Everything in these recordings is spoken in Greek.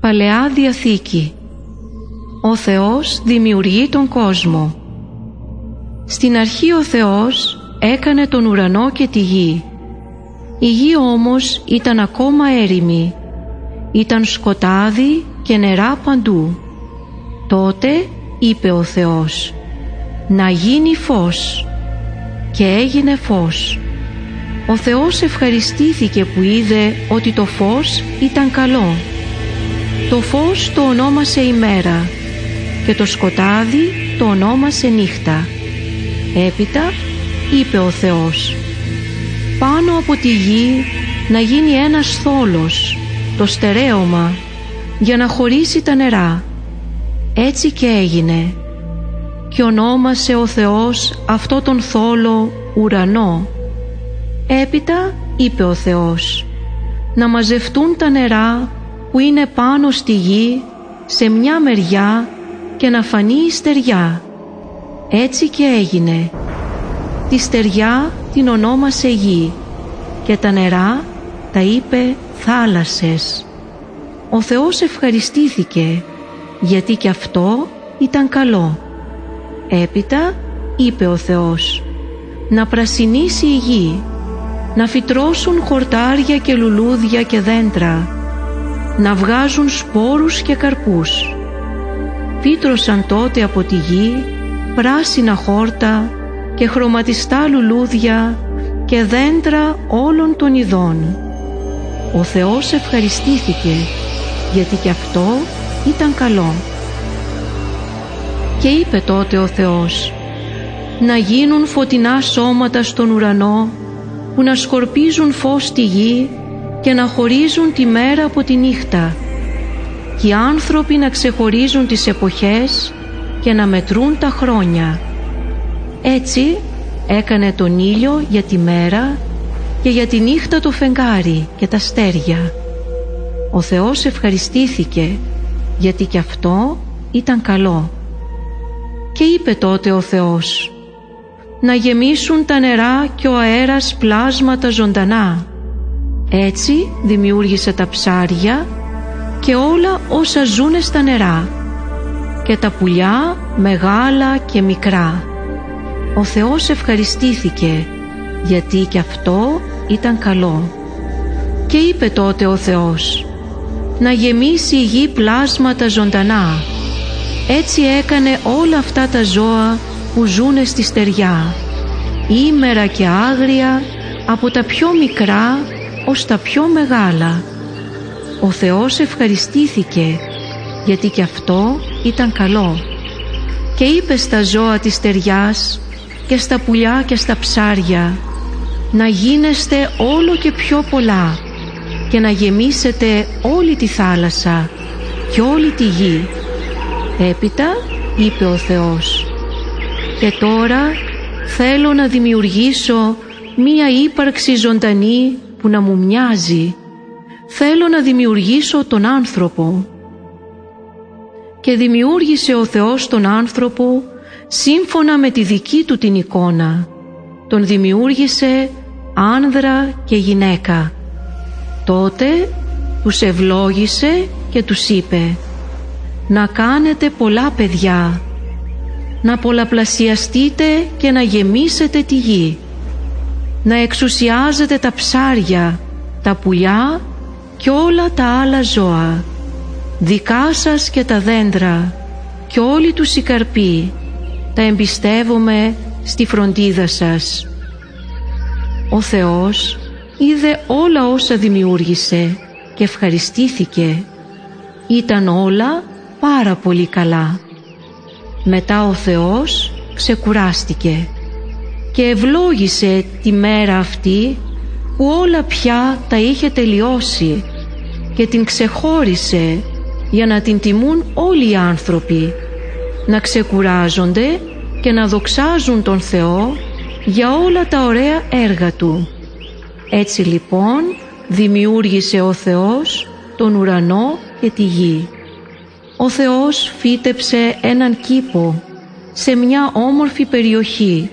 Παλαιά Διαθήκη Ο Θεός δημιουργεί τον κόσμο. Στην αρχή ο Θεός έκανε τον ουρανό και τη γη. Η γη όμως ήταν ακόμα έρημη. Ήταν σκοτάδι και νερά παντού. Τότε είπε ο Θεός «Να γίνει φως» και έγινε φως. Ο Θεός ευχαριστήθηκε που είδε ότι το φως ήταν καλό. Το φως το ονόμασε ημέρα και το σκοτάδι το ονόμασε νύχτα. Έπειτα είπε ο Θεός «Πάνω από τη γη να γίνει ένας θόλος, το στερέωμα, για να χωρίσει τα νερά». Έτσι και έγινε και ονόμασε ο Θεός αυτό τον θόλο ουρανό. Έπειτα είπε ο Θεός να μαζευτούν τα νερά που είναι πάνω στη γη σε μια μεριά και να φανεί η στεριά. Έτσι και έγινε. Τη στεριά την ονόμασε γη και τα νερά τα είπε θάλασσες. Ο Θεός ευχαριστήθηκε γιατί και αυτό ήταν καλό. Έπειτα είπε ο Θεός να πρασινίσει η γη, να φυτρώσουν χορτάρια και λουλούδια και δέντρα, να βγάζουν σπόρους και καρπούς. Φύτρωσαν τότε από τη γη πράσινα χόρτα και χρωματιστά λουλούδια και δέντρα όλων των ειδών. Ο Θεός ευχαριστήθηκε γιατί και αυτό ήταν καλό. Και είπε τότε ο Θεός να γίνουν φωτεινά σώματα στον ουρανό που να σκορπίζουν φως στη γη και να χωρίζουν τη μέρα από τη νύχτα και οι άνθρωποι να ξεχωρίζουν τις εποχές και να μετρούν τα χρόνια. Έτσι έκανε τον ήλιο για τη μέρα και για τη νύχτα το φεγγάρι και τα στέρια. Ο Θεός ευχαριστήθηκε γιατί και αυτό ήταν καλό. Και είπε τότε ο Θεός να γεμίσουν τα νερά και ο αέρας πλάσματα ζωντανά. Έτσι δημιούργησε τα ψάρια και όλα όσα ζούνε στα νερά και τα πουλιά μεγάλα και μικρά. Ο Θεός ευχαριστήθηκε γιατί και αυτό ήταν καλό. Και είπε τότε ο Θεός να γεμίσει η γη πλάσματα ζωντανά. Έτσι έκανε όλα αυτά τα ζώα που ζούνε στη στεριά, ήμερα και άγρια από τα πιο μικρά ως τα πιο μεγάλα. Ο Θεός ευχαριστήθηκε γιατί και αυτό ήταν καλό και είπε στα ζώα της στεριάς και στα πουλιά και στα ψάρια να γίνεστε όλο και πιο πολλά και να γεμίσετε όλη τη θάλασσα και όλη τη γη. Έπειτα είπε ο Θεός «Και τώρα θέλω να δημιουργήσω μία ύπαρξη ζωντανή που να μου μοιάζει. Θέλω να δημιουργήσω τον άνθρωπο». Και δημιούργησε ο Θεός τον άνθρωπο σύμφωνα με τη δική του την εικόνα. Τον δημιούργησε άνδρα και γυναίκα. Τότε τους ευλόγησε και τους είπε «Να κάνετε πολλά παιδιά, να πολλαπλασιαστείτε και να γεμίσετε τη γη, να εξουσιάζετε τα ψάρια, τα πουλιά και όλα τα άλλα ζώα, δικά σας και τα δέντρα και όλοι τους οι καρποί, τα εμπιστεύομαι στη φροντίδα σας. Ο Θεός είδε όλα όσα δημιούργησε και ευχαριστήθηκε. Ήταν όλα πάρα πολύ καλά. Μετά ο Θεός ξεκουράστηκε και ευλόγησε τη μέρα αυτή που όλα πια τα είχε τελειώσει και την ξεχώρισε για να την τιμούν όλοι οι άνθρωποι, να ξεκουράζονται και να δοξάζουν τον Θεό για όλα τα ωραία έργα Του. Έτσι λοιπόν δημιούργησε ο Θεός τον ουρανό και τη γη. Ο Θεός φύτεψε έναν κήπο σε μια όμορφη περιοχή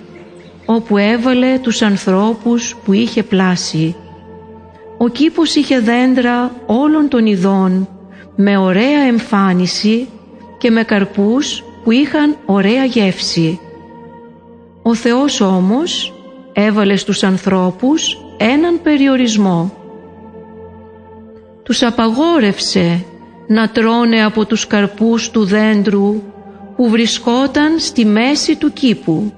όπου έβαλε τους ανθρώπους που είχε πλάσει. Ο κήπος είχε δέντρα όλων των ειδών με ωραία εμφάνιση και με καρπούς που είχαν ωραία γεύση. Ο Θεός όμως έβαλε στους ανθρώπους έναν περιορισμό. Τους απαγόρευσε να τρώνε από τους καρπούς του δέντρου που βρισκόταν στη μέση του κήπου